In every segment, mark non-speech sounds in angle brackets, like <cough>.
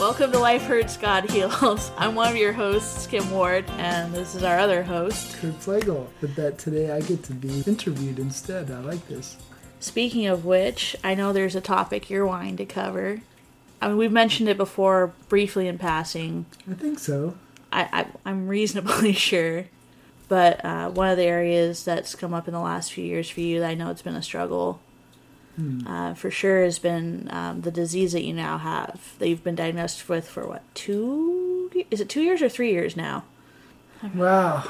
Welcome to Life Hurts, God Heals. <laughs> I'm one of your hosts, Kim Ward, and this is our other host. Kurt Pflegl, but that today I get to be interviewed instead. I like this. Speaking of which, I know there's a topic you're wanting to cover. I mean, we've mentioned it before briefly in passing. I think so. I, I, I'm reasonably <laughs> sure. But uh, one of the areas that's come up in the last few years for you that I know it's been a struggle uh, for sure has been um, the disease that you now have that you've been diagnosed with for what two is it two years or three years now Wow.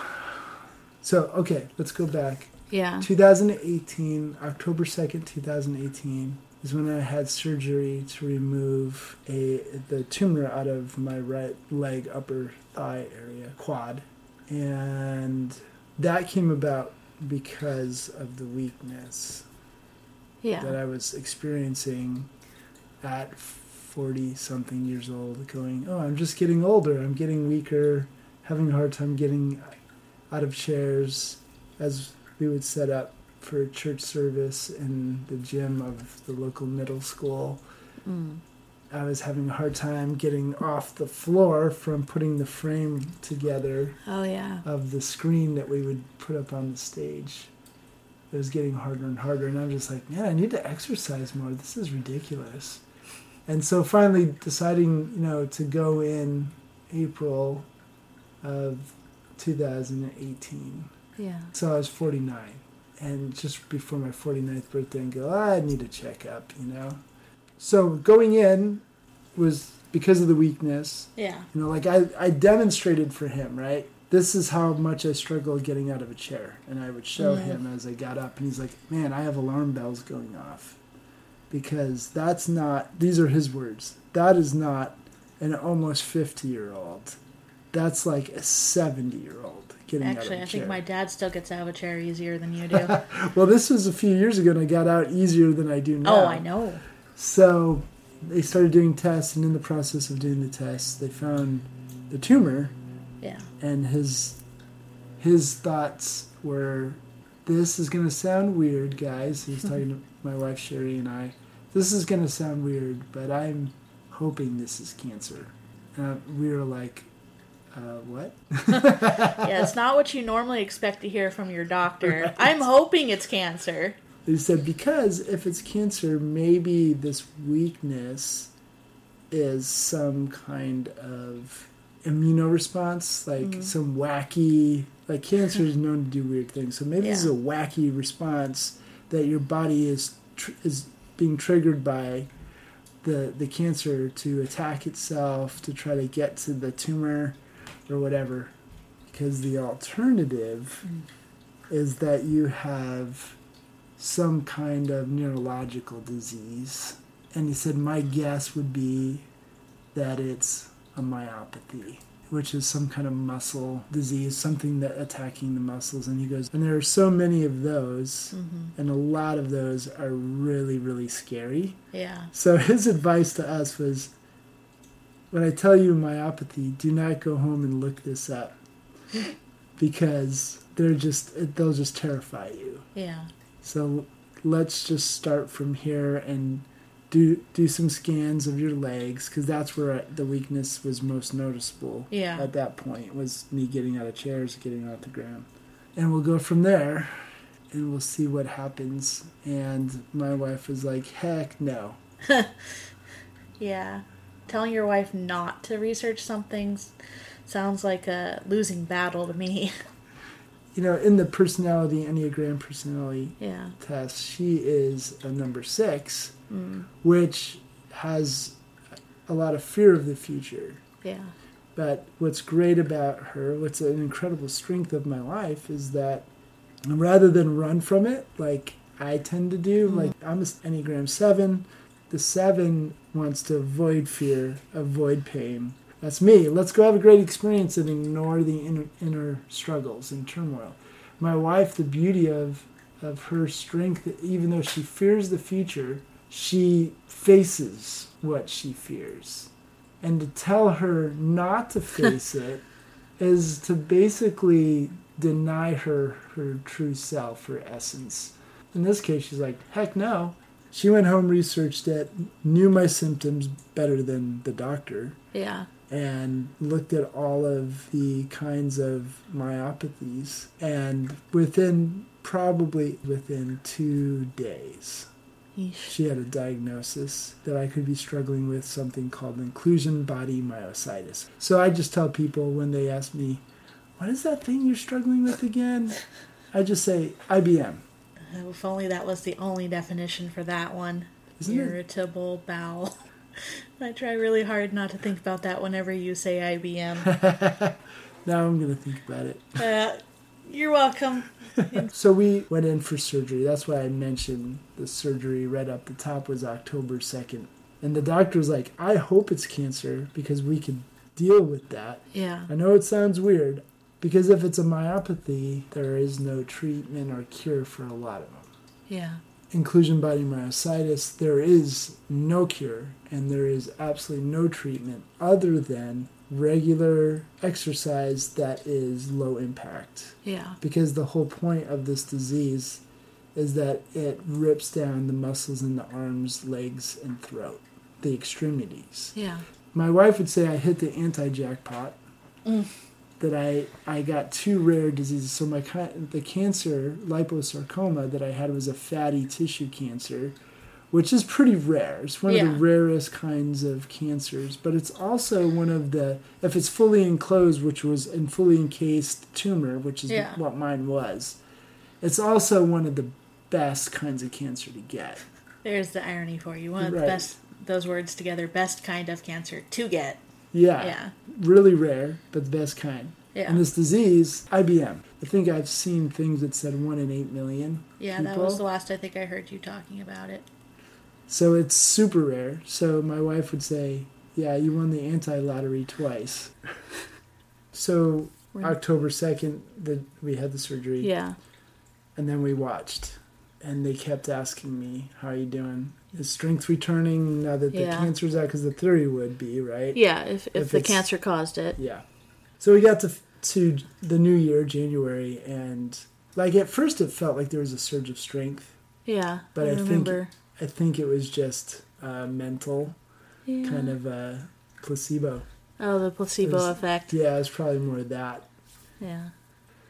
So, okay, let's go back. yeah 2018, October 2nd, 2018 is when I had surgery to remove a the tumor out of my right leg upper thigh area, quad. And that came about because of the weakness that I was experiencing at 40 something years old, going, Oh, I'm just getting older. I'm getting weaker, having a hard time getting out of chairs as we would set up for church service in the gym of the local middle school. mm. I was having a hard time getting off the floor from putting the frame together oh yeah of the screen that we would put up on the stage. It was getting harder and harder, and I'm just like, man, I need to exercise more. This is ridiculous. And so finally deciding, you know, to go in April of 2018. yeah So I was 49. And just before my 49th birthday, and go, "Ah, I need a checkup, you know? So going in was because of the weakness, yeah you know, like I, I demonstrated for him, right? This is how much I struggled getting out of a chair. And I would show him as I got up, and he's like, man, I have alarm bells going off. Because that's not, these are his words, that is not an almost 50 year old. That's like a 70 year old getting actually out of a chair. Actually, I think my dad still gets out of a chair easier than you do <laughs> well, this was a few years ago, and I got out easier than I do oh, now. oh i know So they started doing tests, and in the process of doing the tests, they found the tumor yeah. And his his thoughts were this is going to sound weird guys. He's talking to <laughs> my wife sherry and i. This is going to sound weird but i'm hoping this is cancer. And we were like uh, what? <laughs> Yeah it's not what you normally expect to hear from your doctor. I'm hoping it's cancer. They said because if it's cancer maybe this weakness is some kind of immunoresponse like mm-hmm. some wacky like cancer is known to do weird things. So maybe this is a wacky response that your body is tr- is being triggered by the the cancer to attack itself to try to get to the tumor or whatever. Because the alternative mm. is that you have some kind of neurological disease. And he said, My guess would be that it's a myopathy, which is some kind of muscle disease, something that attacking the muscles. And he goes, And there are so many of those, mm-hmm. and a lot of those are really, really scary. yeah So his advice to us was when I tell you myopathy, do not go home and look this up <laughs> because they're just they'll just terrify you. yeah So let's just start from here and do do some scans of your legs because that's where the weakness was most noticeable. Yeah. At that point was me getting out of chairs, getting off the ground, and we'll go from there, and we'll see what happens. And my wife was like, "Heck no." <laughs> Yeah. Telling your wife not to research something sounds like a losing battle to me. <laughs> You know, in the personality Enneagram personality yeah. test, she is a number six, Mm. which has a lot of fear of the future. Yeah. But what's great about her, what's an incredible strength of my life, is that rather than run from it, like I tend to do, like I'm an Enneagram 7, the 7 wants to avoid fear, avoid pain. That's me. Let's go have a great experience and ignore the inner, inner struggles and turmoil. My wife, the beauty of, of her strength, even though she fears the future, she faces what she fears and to tell her not to <laughs> face it is to basically deny her her true self her essence in this case she's like heck no She went home, researched it, knew my symptoms better than the doctor, Yeah. and looked at all of the kinds of myopathies. And within probably within two days, Yeesh. she had a diagnosis that I could be struggling with something called inclusion body myositis. So I just tell people when they ask me, What is that thing you're struggling with again? I just say IBM. If only that was the only definition for that one. Isn't it? Irritable bowel. <laughs> I try really hard not to think about that whenever you say IBM. <laughs> Now I'm going to think about it. uh, you're welcome. <laughs> So we went in for surgery. That's why I mentioned the surgery right up the top was October 2nd. And the doctor was like, I hope it's cancer because we can deal with that. Yeah. I know it sounds weird because if it's a myopathy, there is no treatment or cure for a lot of them. Yeah. Inclusion body myositis, there is no cure and there is absolutely no treatment other than regular exercise that is low impact. Yeah. Because the whole point of this disease is that it rips down the muscles in the arms, legs, and throat, the extremities. Yeah. My wife would say I hit the anti jackpot. Mm. That I, I got two rare diseases. So my the cancer liposarcoma that I had was a fatty tissue cancer, which is pretty rare. It's one of the rarest kinds of cancers, but it's also one of the if it's fully enclosed, which was in fully encased tumor, which is Yeah. what mine was. It's also one of the best kinds of cancer to get. There's the irony for you. One of the best, those words together, best kind of cancer to get. Yeah, Yeah. really rare, but the best kind. Yeah. And this disease, IBM. I think I've seen things that said one in eight million. yeah, that was the last I think I heard you talking about it. So it's super rare. So my wife would say, "Yeah, you won the anti lottery twice." <laughs> so. October second, that we had the surgery, Yeah. and then we watched, and they kept asking me, "How are you doing? Is strength returning now that the Yeah. cancer's out?" Because the theory would be right. Yeah, if, if, If the cancer caused it. Yeah. So we got to to the new year, January, and like at first it felt like there was a surge of strength. Yeah. But I think- remember. I think it was just uh, mental, yeah. kind of a placebo. Oh, the placebo was- effect. Yeah, it was probably more that. Yeah.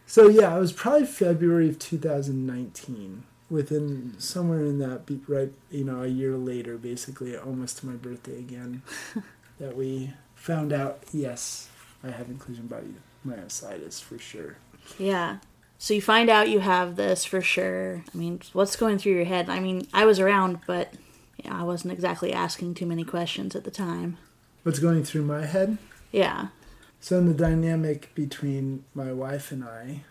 So yeah, it was probably February of 2019. Within somewhere in that, right, you know, a year later, basically, almost to my birthday again, <laughs> that we found out. Yes, I have inclusion body myositis for sure. Yeah. So you find out you have this for sure. I mean, what's going through your head? I mean, I was around, but yeah, I wasn't exactly asking too many questions at the time. What's going through my head? Yeah. So in the dynamic between my wife and I,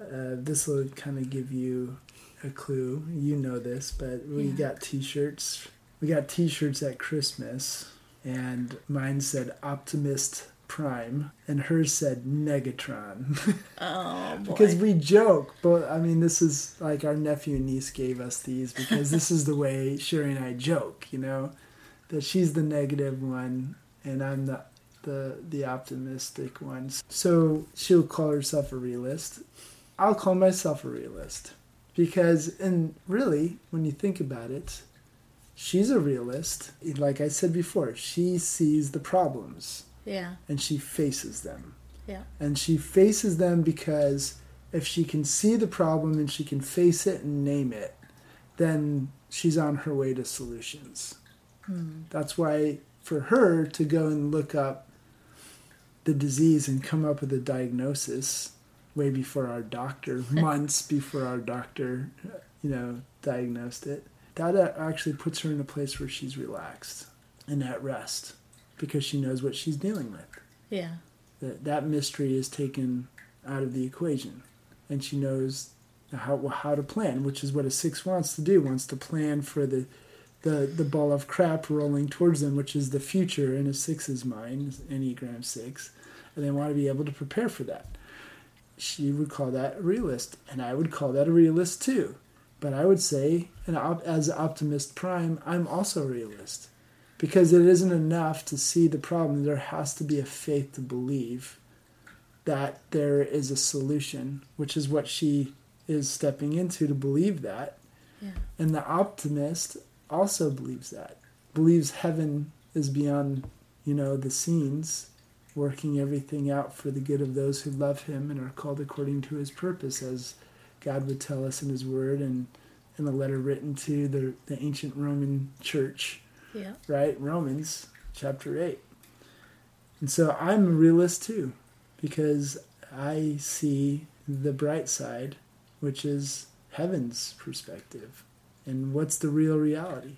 uh, this will kind of give you a clue. You know this, but we Yeah. got T-shirts. We got T-shirts at Christmas, and mine said Optimist Prime, and hers said Negatron. <laughs> Oh because we joke, but I mean, this is like our nephew and niece gave us these because this is the way Sherry and I joke. You know, that she's the negative one and I'm the the the optimistic one. So she'll call herself a realist. I'll call myself a realist because, and really, when you think about it, she's a realist. Like I said before, she sees the problems yeah. and she faces them. Yeah. And she faces them because if she can see the problem and she can face it and name it, then she's on her way to solutions. Hmm. That's why for her to go and look up the disease and come up with a diagnosis way before our doctor, <laughs> months before our doctor, you know, diagnosed it, that actually puts her in a place where she's relaxed and at rest because she knows what she's dealing with. Yeah. that that mystery is taken out of the equation. And she knows how how to plan which is what a six wants to do wants to plan for the the the ball of crap rolling towards them which is the future in a six's mind enneagram six. And they want to be able to prepare for that. She would call that a realist and i would call that a realist too. But i would say and op- as an optimist prime i'm also a realist because it isn't enough to see the problem. There has to be a faith to believe that there is a solution, which is what she is stepping into to believe that. Yeah. And the optimist also believes that, believes heaven is beyond, you know, the scenes, working everything out for the good of those who love him and are called according to his purpose, as God would tell us in his word and in the letter written to the, the ancient Roman church, Yeah. right? Romans chapter 8. And so I'm a realist too, because I see the bright side, which is heaven's perspective. And what's the real reality?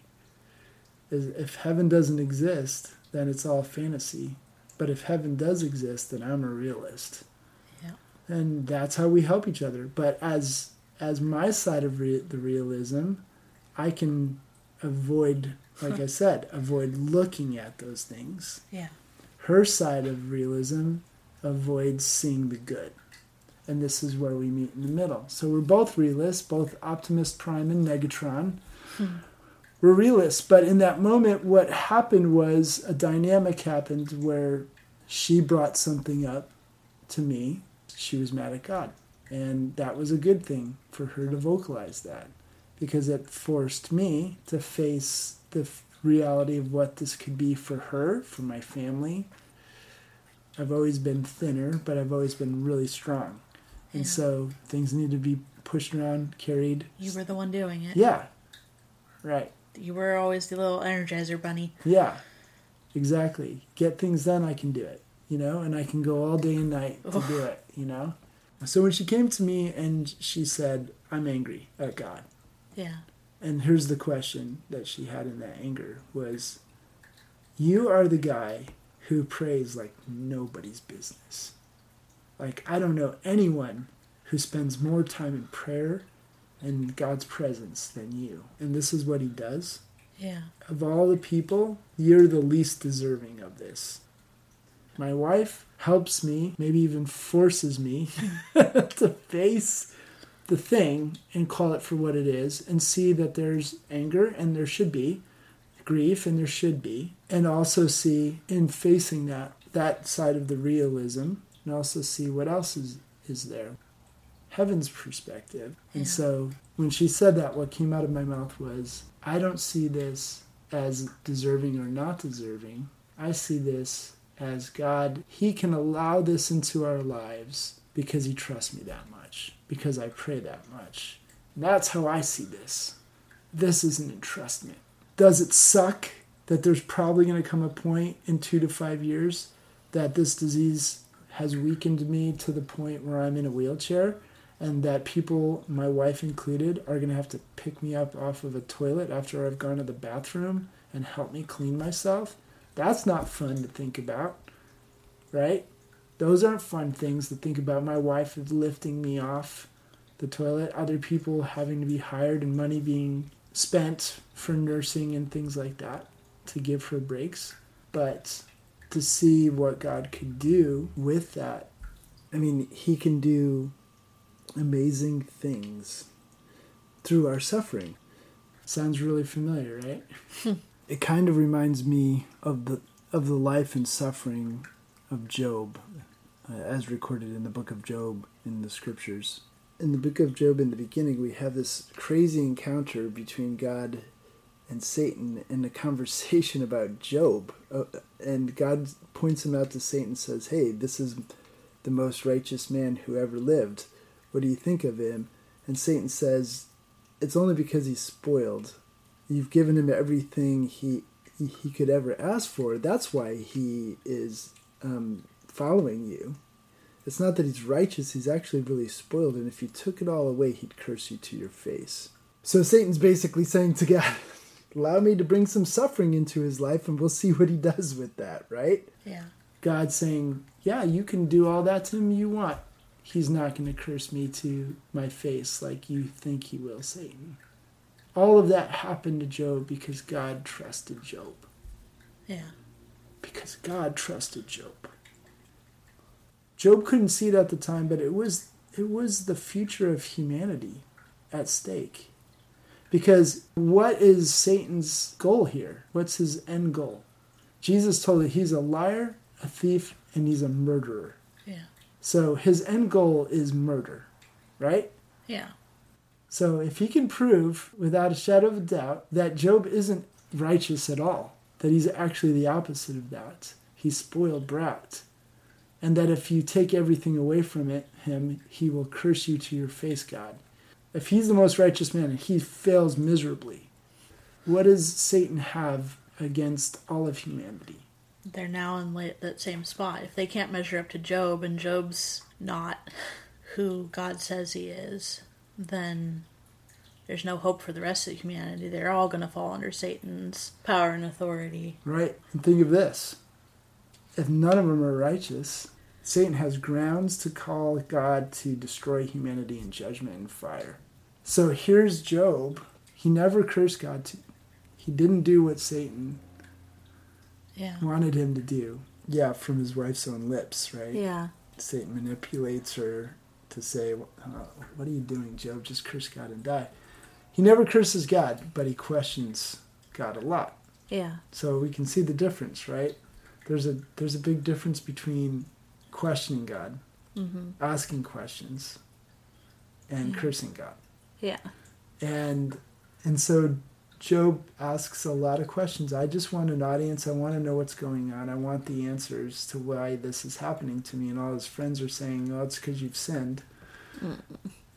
Is if heaven doesn't exist, then it's all fantasy. But if heaven does exist, then I'm a realist. Yeah. And that's how we help each other. But as as my side of re- the realism, I can avoid, like I said, avoid looking at those things. Yeah. Her side of realism avoids seeing the good. And this is where we meet in the middle. So we're both realists, both Optimus Prime and Negatron. Hmm. We're realists, but in that moment, what happened was a dynamic happened where she brought something up to me. She was mad at God. And that was a good thing for her to vocalize that because it forced me to face the reality of what this could be for her, for my family. I've always been thinner, but I've always been really strong. And Yeah. so things need to be pushed around, carried. You were the one doing it. Yeah. Right. You were always the little energizer bunny. Yeah. Exactly. Get things done, I can do it, you know, and I can go all day and night to do it, you know. So when she came to me and she said, I'm angry at God. Yeah. And here's the question that she had in that anger was you are the guy who prays like nobody's business. Like I don't know anyone who spends more time in prayer and God's presence than you. And this is what he does. Yeah. Of all the people, you're the least deserving of this. My wife helps me, maybe even forces me <laughs> to face the thing and call it for what it is and see that there's anger and there should be grief and there should be and also see in facing that that side of the realism and also see what else is is there. Heaven's perspective. And Yeah. so when she said that what came out of my mouth was i don't see this as deserving or not deserving. I see this as god he can allow this into our lives because he trusts me that much because i pray that much And that's how i see this this is an entrustment does it suck that there's probably going to come a point in two to five years that this disease has weakened me to the point where I'm in a wheelchair and that people, my wife included, are going to have to pick me up off of a toilet after I've gone to the bathroom and help me clean myself? That's not fun to think about, right? Those aren't fun things to think about. My wife is lifting me off the toilet, other people having to be hired and money being spent for nursing and things like that to give her breaks. But to see what God could do with that, I mean, He can do amazing things through our suffering. Sounds really familiar, right? Hmm. it kind of reminds me of the of the life and suffering of Job, as recorded in the book of Job in the scriptures. In the book of Job, in the beginning, we have this crazy encounter between God and Satan in a <laughs> conversation about Job. Uh, and God points him out to Satan and says, Hey, this is the most righteous man who ever lived. What do you think of him? And Satan says, It's only because he's spoiled. You've given him everything he, he could ever ask for. That's why he is um, following you. It's not that he's righteous, he's actually really spoiled, and if you took it all away, he'd curse you to your face. So Satan's basically saying to God, <laughs> allow me to bring some suffering into his life and we'll see what he <laughs> does with that, right? Yeah. God saying, yeah, you can do all that to him you want. He's not going to curse me to my face like you think he will, Satan. All of that happened to Job because God trusted Job. Yeah. Because God trusted Job. Job couldn't see it at the time, but it was it was the future of humanity at stake. Because what is Satan's goal here? What's his end goal? Jesus told it he's a liar, a thief, and he's a murderer. Yeah. So his end goal is murder, right? Yeah. So if he can prove without a shadow of a doubt that Job isn't righteous at all, that he's actually the opposite of that, he's spoiled brat, and that if you take everything away from it, him, he will curse you to your face, God. If he's the most righteous man and he fails miserably, what does Satan have against all of humanity? They're now in that same spot. If they can't measure up to Job and Job's not who God says he is, then there's no hope for the rest of humanity. They're all going to fall under Satan's power and authority. Right. And think of this if none of them are righteous, Satan has grounds to call God to destroy humanity in judgment and fire. So here's Job. He never cursed God. To, he didn't do what Satan yeah. wanted him to do. Yeah, from his wife's own lips, right? Yeah. Satan manipulates her to say, uh, What are you doing, Job? Just curse God and die. He never curses God, but he questions God a lot. Yeah. So we can see the difference, right? There's a there's a big difference between questioning God, mm-hmm. asking questions, and yeah. cursing God. Yeah. And and so Job asks a lot of questions. I just want an audience. I want to know what's going on. I want the answers to why this is happening to me. And all his friends are saying, "Oh, it's because you've sinned," mm.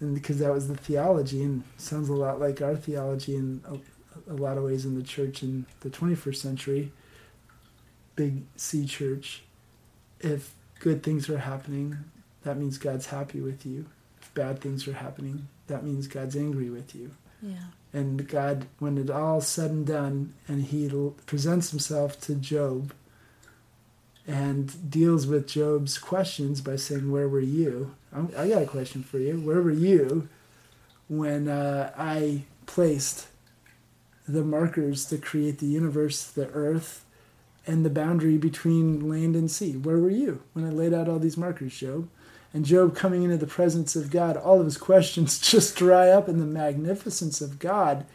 and because that was the theology, and sounds a lot like our theology in a, a lot of ways in the church in the 21st century. Big C church. If good things are happening, that means God's happy with you. If bad things are happening, that means God's angry with you. Yeah. And God, when it all said and done, and He presents Himself to Job and deals with Job's questions by saying, Where were you? I'm, i got a question for you. Where were you when uh, I placed the markers to create the universe, the earth, and the boundary between land and sea? Where were you when I laid out all these markers, Job? And Job coming into the presence of God, all of his questions <laughs> just dry up in the magnificence of God.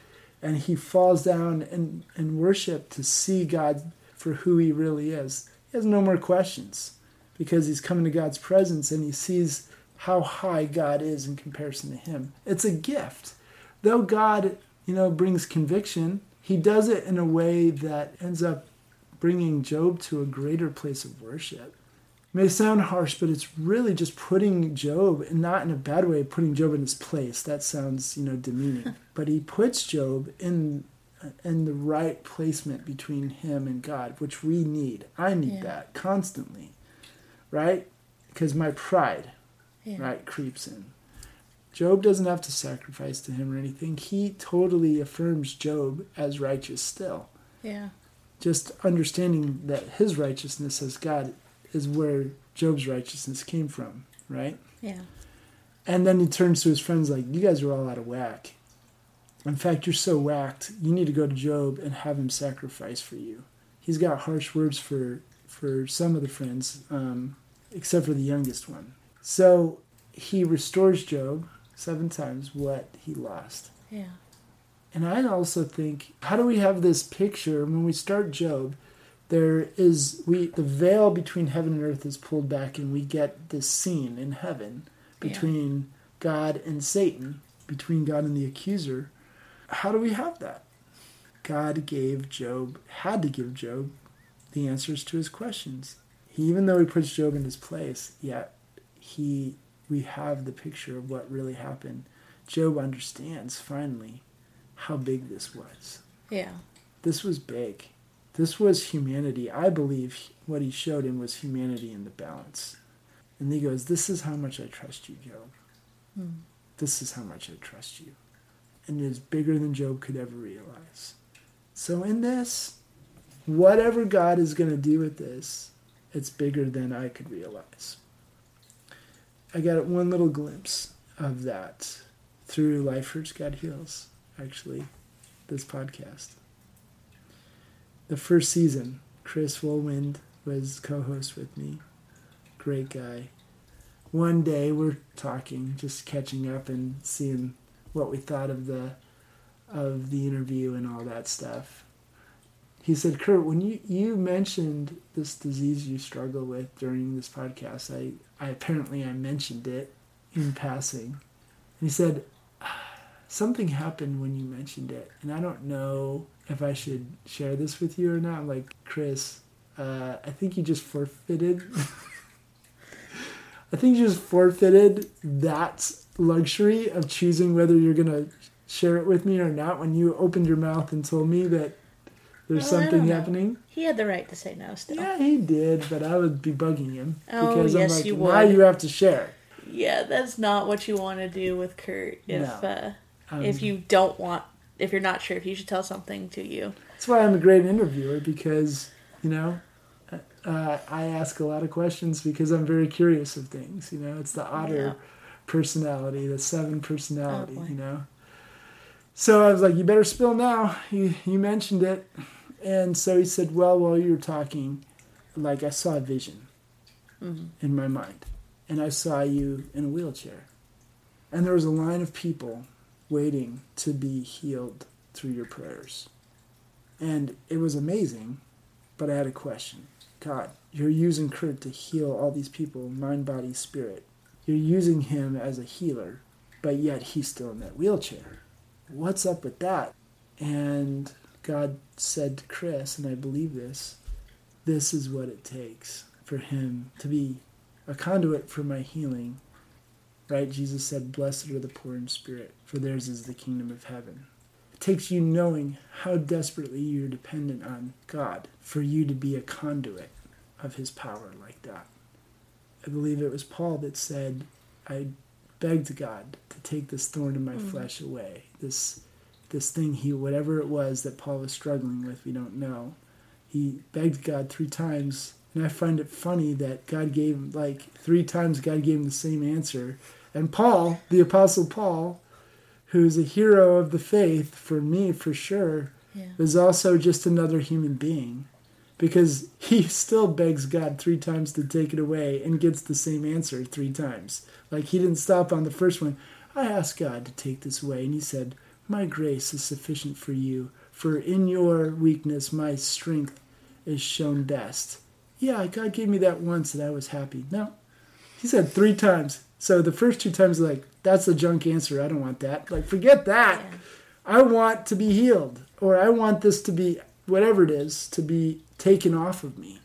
And he falls down in, in worship to see God for who he really is. He has no more questions because he's coming to God's presence and he sees how high God is in comparison to him. It's a gift. Though God, you know, brings conviction, he does it in a way that ends up bringing Job to a greater place of worship may sound harsh, but it's really just putting Job, and not in a bad way, putting Job in his place. That sounds, you know, demeaning. <laughs> but he puts Job in in the right placement between him and God, which we need. I need yeah. that constantly, right? Because my pride, yeah. right, creeps in. Job doesn't have to sacrifice to him or anything. He totally affirms Job as righteous still. Yeah. Just understanding that his righteousness as God is where Job's righteousness came from, right? Yeah. And then he turns to his friends like, "You guys are all out of whack. In fact, you're so whacked. You need to go to Job and have him sacrifice for you." He's got harsh words for for some of the friends, um, except for the youngest one. So he restores Job seven times what he lost. Yeah. And I also think, how do we have this picture when we start Job? there is we the veil between heaven and earth is pulled back and we get this scene in heaven between yeah. God and Satan, between God and the accuser. How do we have that? God gave Job had to give Job the answers to his questions. He, even though he puts Job in his place, yet he we have the picture of what really happened. Job understands finally how big this was. Yeah. This was big this was humanity. I believe what he showed him was humanity in the balance. And he goes, This is how much I trust you, Job. Hmm. This is how much I trust you. And it is bigger than Job could ever realize. So, in this, whatever God is going to do with this, it's bigger than I could realize. I got one little glimpse of that through Life Hurts, God Heals, actually, this podcast the first season, Chris Woolwind was co-host with me. Great guy. One day we're talking, just catching up and seeing what we thought of the of the interview and all that stuff. He said, "Kurt, when you you mentioned this disease you struggle with during this podcast, I I apparently I mentioned it in passing." And he said, something happened when you mentioned it, and I don't know if I should share this with you or not. I'm like, Chris, uh, I think you just forfeited. <laughs> I think you just forfeited that luxury of choosing whether you're gonna share it with me or not when you opened your mouth and told me that there's Well, something happening. He had the right to say no still. Yeah, he did, but I would be bugging him Oh, because yes, I'm like, you now would. you have to share. Yeah, that's not what you want to do with Kurt if No. uh, Um, if you don't want if you're not sure if you should tell something to you. That's why I'm a great interviewer because, you know, uh, I ask a lot of questions because I'm very curious of things. You know, it's the otter Yeah. personality, the seven personality. Oh, you know. So I was like, "You better spill now." You you mentioned it, and so he said, "Well, while you were talking, like I saw a vision Mhm. in my mind, and I saw you in a wheelchair, and there was a line of people waiting to be healed through your prayers." And it was amazing, but I had a question. God, you're using Kurt to heal all these people, mind, body, spirit. You're using him as a healer, but yet he's still in that wheelchair. What's up with that? And God said to Chris, and I believe this, this is what it takes for him to be a conduit for my healing. Right? Jesus said, Blessed are the poor in spirit, for theirs is the kingdom of heaven. It takes you knowing how desperately you're dependent on God for you to be a conduit of His power like that. I believe it was Paul that said, I begged God to take this thorn in my Mhm. flesh away. This this thing he whatever it was that Paul was struggling with, we don't know. He begged God three times, and I find it funny that God gave him like three times God gave him the same answer. And Paul, the apostle Paul, who's a hero of the faith for me for sure, Yeah. is also just another human being because he still begs God three times to take it away and gets the same answer three times. Like he didn't stop on the first one. I asked God to take this away, and he said, My grace is sufficient for you, for in your weakness my strength is shown best. Yeah, God gave me that once and I was happy. No. He said three times. So the first two times, like, that's a junk answer. I don't want that. Like, forget that. Yeah. I want to be healed, or I want this to be whatever it is to be taken off of me.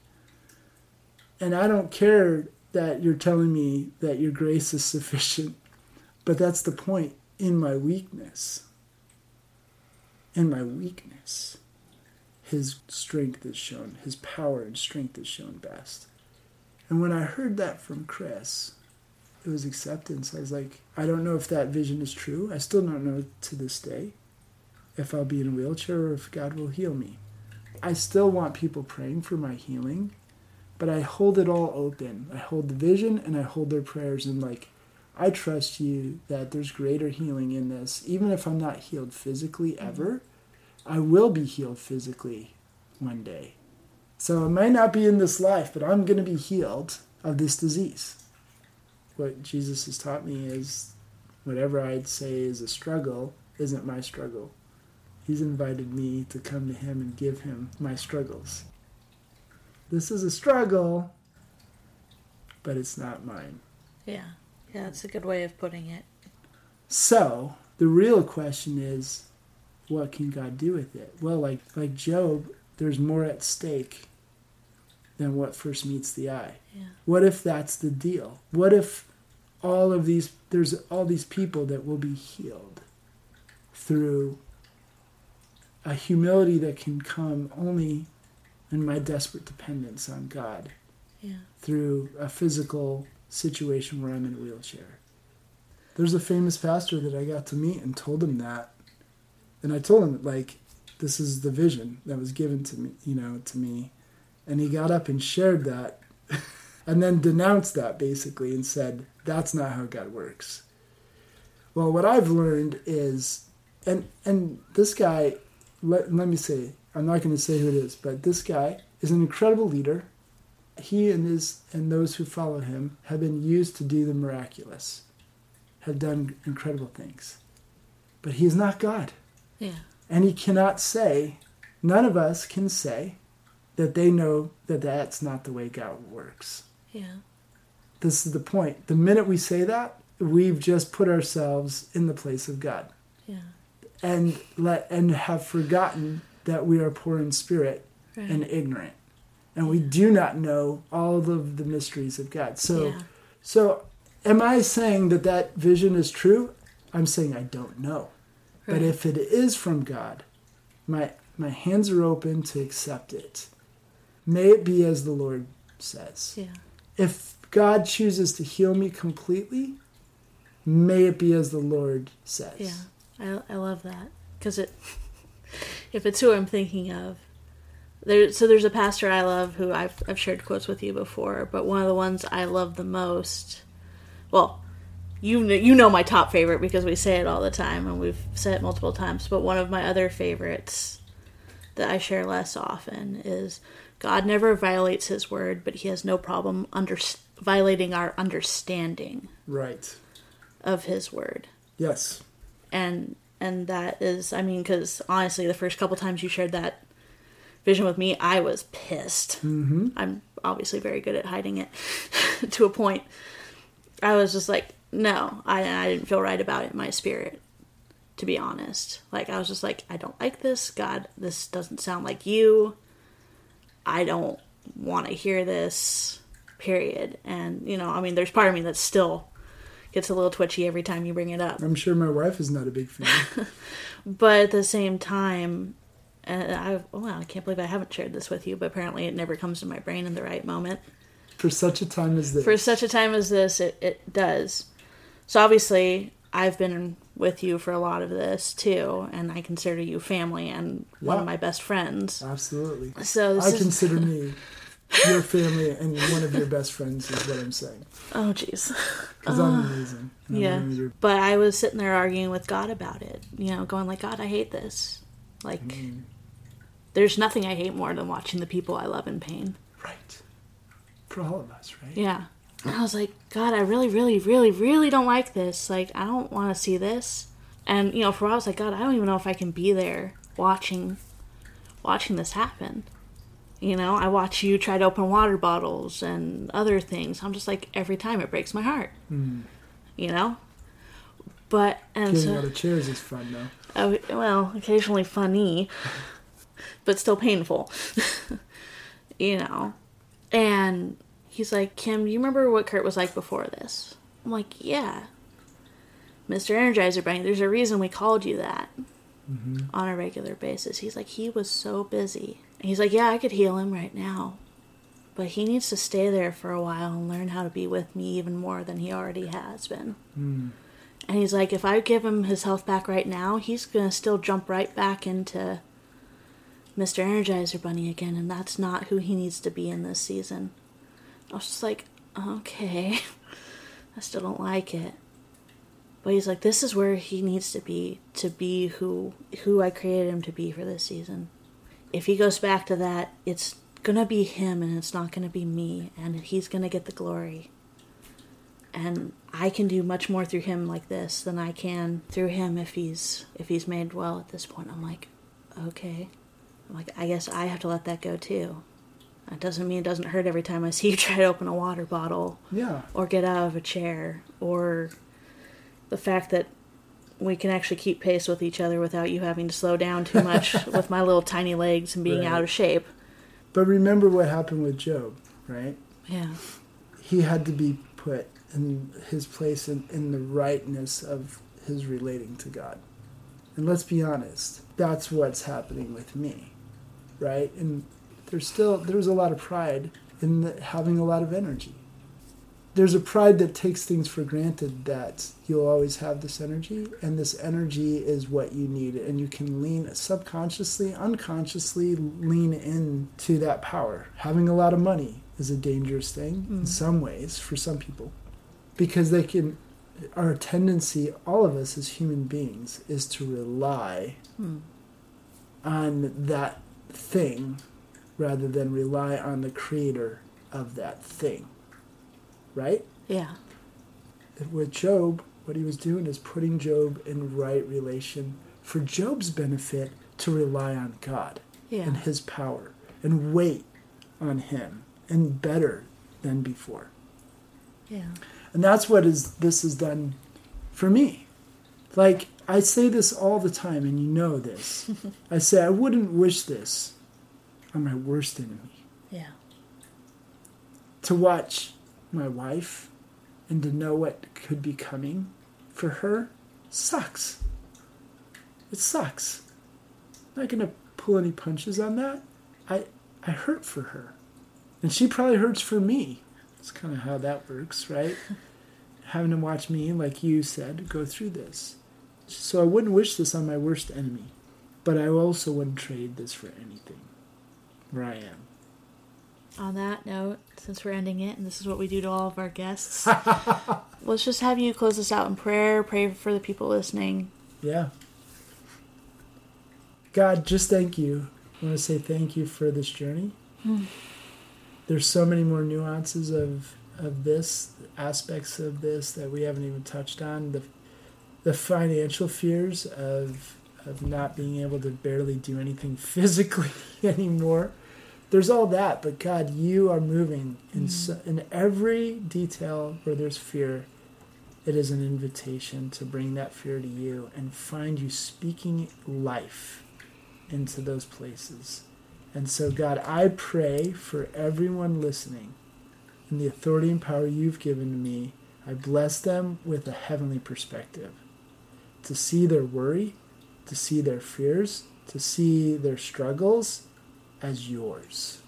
And I don't care that you're telling me that your grace is sufficient, but that's the point in my weakness. In my weakness, his strength is shown, his power and strength is shown best. And when I heard that from Chris, it was acceptance. I was like, I don't know if that vision is true. I still don't know to this day if I'll be in a wheelchair or if God will heal me. I still want people praying for my healing, but I hold it all open. I hold the vision and I hold their prayers and like I trust you that there's greater healing in this. Even if I'm not healed physically ever, I will be healed physically one day. So it might not be in this life, but I'm going to be healed of this disease. What Jesus has taught me is whatever I'd say is a struggle isn't my struggle. He's invited me to come to him and give him my struggles. This is a struggle, but it's not mine. Yeah. Yeah, that's a good way of putting it. So the real question is, what can God do with it? Well, like like Job, there's more at stake than what first meets the eye. Yeah. What if that's the deal? What if all of these there's all these people that will be healed through a humility that can come only in my desperate dependence on God Yeah. through a physical situation where I'm in a wheelchair. There's a famous pastor that I got to meet and told him that. And I told him like this is the vision that was given to me, you know, to me. And he got up and shared that <laughs> and then denounced that basically and said that's not how God works. Well, what I've learned is and and this guy let, let me say I'm not going to say who it is, but this guy is an incredible leader he and his and those who follow him have been used to do the miraculous, have done incredible things. But he is not God. Yeah. And he cannot say, none of us can say that they know that that's not the way God works. Yeah. This is the point. The minute we say that, we've just put ourselves in the place of God. Yeah. Yeah. and let and have forgotten that we are poor in spirit Right. and ignorant and we do not know all of the mysteries of god so yeah. so am i saying that that vision is true i'm saying i don't know but if it is from god my my hands are open to accept it may it be as the lord says Yeah. if god chooses to heal me completely may it be as the lord says Yeah. I, I love that because it <laughs> if it's who I'm thinking of there so there's a pastor I love who I've I've shared quotes with you before but one of the ones I love the most well you kn- you know my top favorite because we say it all the time and we've said it multiple times but one of my other favorites that I share less often is God never violates his word but he has no problem under violating our understanding right. of his word. Yes. And and that is i mean because honestly the first couple times you shared that vision with me i was pissed. Mm-hmm. i'm obviously very good at hiding it <laughs> to a point. I was just like no I, I didn't feel right about it in my spirit to be honest. Like i was just like i don't like this. God this doesn't sound like you i don't want to hear this period and you know i mean there's part of me that still gets a little twitchy every time you bring it up I'm sure my wife is not a big fan. <laughs> but at the same time and I well, I can't believe I haven't shared this with you, but apparently it never comes to my brain in the right moment. For such a time as this. For such a time as this, it, it does. So obviously, I've been with you for a lot of this too, and I consider you family and one of my best friends. Absolutely. So I is consider me <laughs> your family and one of your best friends is what I'm saying. oh jeez, Because I'm amazing. I'm yeah. But I was sitting there arguing with God about it, you know, going like, God, I hate this. Like, Mm. there's nothing I hate more than watching the people I love in pain. Right. For all of us, right? Yeah. And I was like, God, I really, really, really, really don't like this. Like, I don't want to see this. And you know, for a while, I was like, God, I don't even know if I can be there watching, watching this happen. You know, I watch you try to open water bottles and other things. I'm just like, every time it breaks my heart. Hmm. You know. But and Getting so out of chairs is fun, though. Oh, well, occasionally funny, but still painful. <laughs> you know. And he's like, Kim, you remember what Kurt was like before this? I'm like, yeah. Mr. Energizer Bunny, there's a reason we called you that mm-hmm. on a regular basis. He's like, he was so busy. And he's like, yeah, I could heal him right now. But he needs to stay there for a while and learn how to be with me even more than he already has been. Hmm. And he's like, if I give him his health back right now, he's gonna still jump right back into Mr. Energizer Bunny again, and that's not who he needs to be in this season. I was just like, okay, <laughs> I still don't like it. But he's like, this is where he needs to be to be who who I created him to be for this season. If he goes back to that, it's gonna be him, and it's not gonna be me, and he's gonna get the glory and I can do much more through him like this than I can through him if he's if he's made well at this point. I'm like, okay. I'm like, I guess I have to let that go too. That doesn't mean it doesn't hurt every time I see you <laughs> try to open a water bottle Yeah. or get out of a chair or the fact that we can actually keep pace with each other without you having to slow down too much <laughs> with my little tiny legs and being Right. out of shape. But remember what happened with Job, right? Yeah. He had to be put in his place in, in the rightness of his relating to God. And let's be honest, that's what's happening with me, right? And there's still there's a lot of pride in the, having a lot of energy. There's a pride that takes things for granted that you'll always have this energy, and this energy is what you need, and you can lean subconsciously, unconsciously lean into that power. Having a lot of money is a dangerous thing in mm. some ways for some people, because they can. Our tendency, all of us as human beings, is to rely hmm. on that thing rather than rely on the creator of that thing. Right? Yeah. With Job, what he was doing is putting Job in right relation for Job's benefit to rely on God Yeah. and his power and wait on him and better than before. Yeah. And that's what is this has done for me. Like, I say this all the time, and you know this. <laughs> I say, I wouldn't wish this on my worst enemy. Yeah. To watch my wife and to know what could be coming for her sucks. It sucks. I'm not going to pull any punches on that. I, I hurt for her. And she probably hurts for me. That's kind of how that works, right? <laughs> Having to watch me, like you said, go through this. So I wouldn't wish this on my worst enemy, but I also wouldn't trade this for anything. I. On that note, since we're ending it, and this is what we do to all of our guests, <laughs> let's just have you close us out in prayer. Pray for the people listening. Yeah. God, just thank you. I want to say thank you for this journey. Hmm. There's so many more nuances of of this, aspects of this that we haven't even touched on. The the financial fears of of not being able to barely do anything <laughs> physically anymore. There's all that, but God, you are moving in mm. so, in every detail where there's fear. It is an invitation to bring that fear to you and find you speaking life into those places. And so, God, I pray for everyone listening in the authority and power you've given to me. I bless them with a heavenly perspective to see their worry, to see their fears, to see their struggles as yours.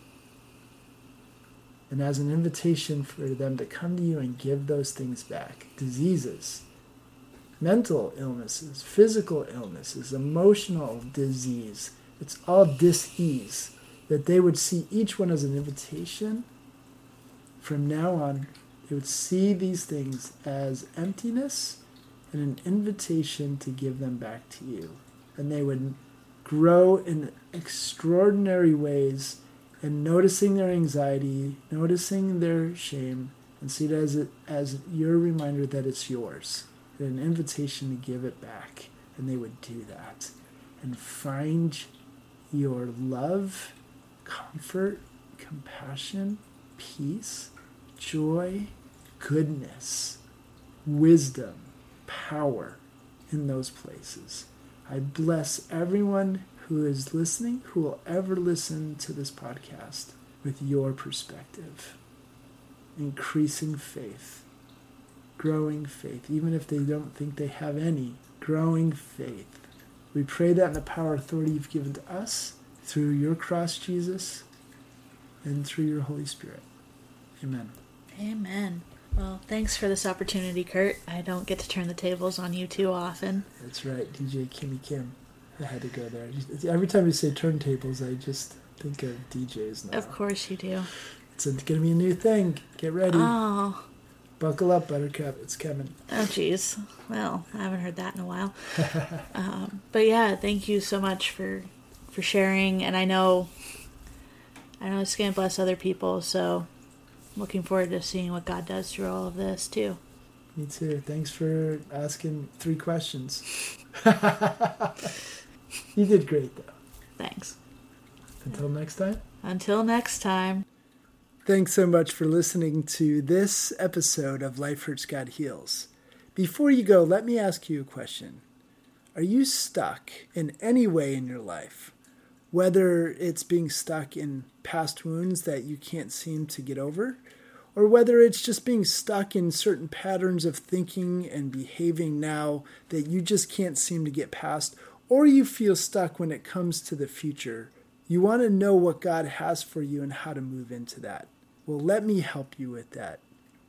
And as an invitation for them to come to you and give those things back diseases, mental illnesses, physical illnesses, emotional disease. It's all dis-ease. That they would see each one as an invitation. From now on, they would see these things as emptiness and an invitation to give them back to you. And they would grow in extraordinary ways and noticing their anxiety, noticing their shame, and see it as, as your reminder that it's yours an invitation to give it back. And they would do that and find your love, comfort, compassion, peace, joy, goodness, wisdom, power in those places. I bless everyone who is listening, who will ever listen to this podcast with your perspective. Increasing faith growing faith, even if they don't think they have any, growing faith. We pray that in the power and authority you've given to us through your cross, Jesus, and through your Holy Spirit. Amen. Amen. Well, thanks for this opportunity, Kurt. I don't get to turn the tables on you too often. That's right, DJ Kimmy Kim. I had to go there. Every time you say turntables, I just think of DJs now. Of course you do. It's going to be a new thing. Get ready. Oh, Buckle up, Buttercup. It's coming. Oh, jeez. Well, I haven't heard that in a while. <laughs> um, but yeah, thank you so much for for sharing. And I know, I know it's gonna bless other people. So, looking forward to seeing what God does through all of this too. Me too. Thanks for asking three questions. <laughs> you did great, though. Thanks. Until next time. Until next time. Thanks so much for listening to this episode of Life Hurts God Heals. Before you go, let me ask you a question. Are you stuck in any way in your life? Whether it's being stuck in past wounds that you can't seem to get over, or whether it's just being stuck in certain patterns of thinking and behaving now that you just can't seem to get past, or you feel stuck when it comes to the future. You want to know what God has for you and how to move into that. Well, let me help you with that.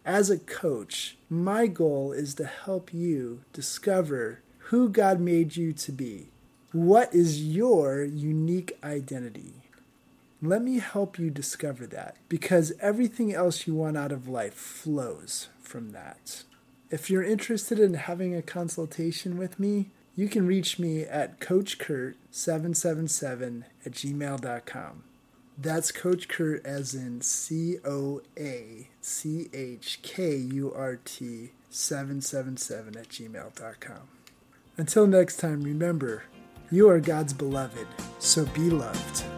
As a coach, my goal is to help you discover who God made you to be. What is your unique identity? Let me help you discover that because everything else you want out of life flows from that. If you're interested in having a consultation with me, you can reach me at CoachKurt777 at gmail.com. That's Coach Kurt as in C O A C H K U R T 777 at gmail.com. Until next time, remember, you are God's beloved, so be loved.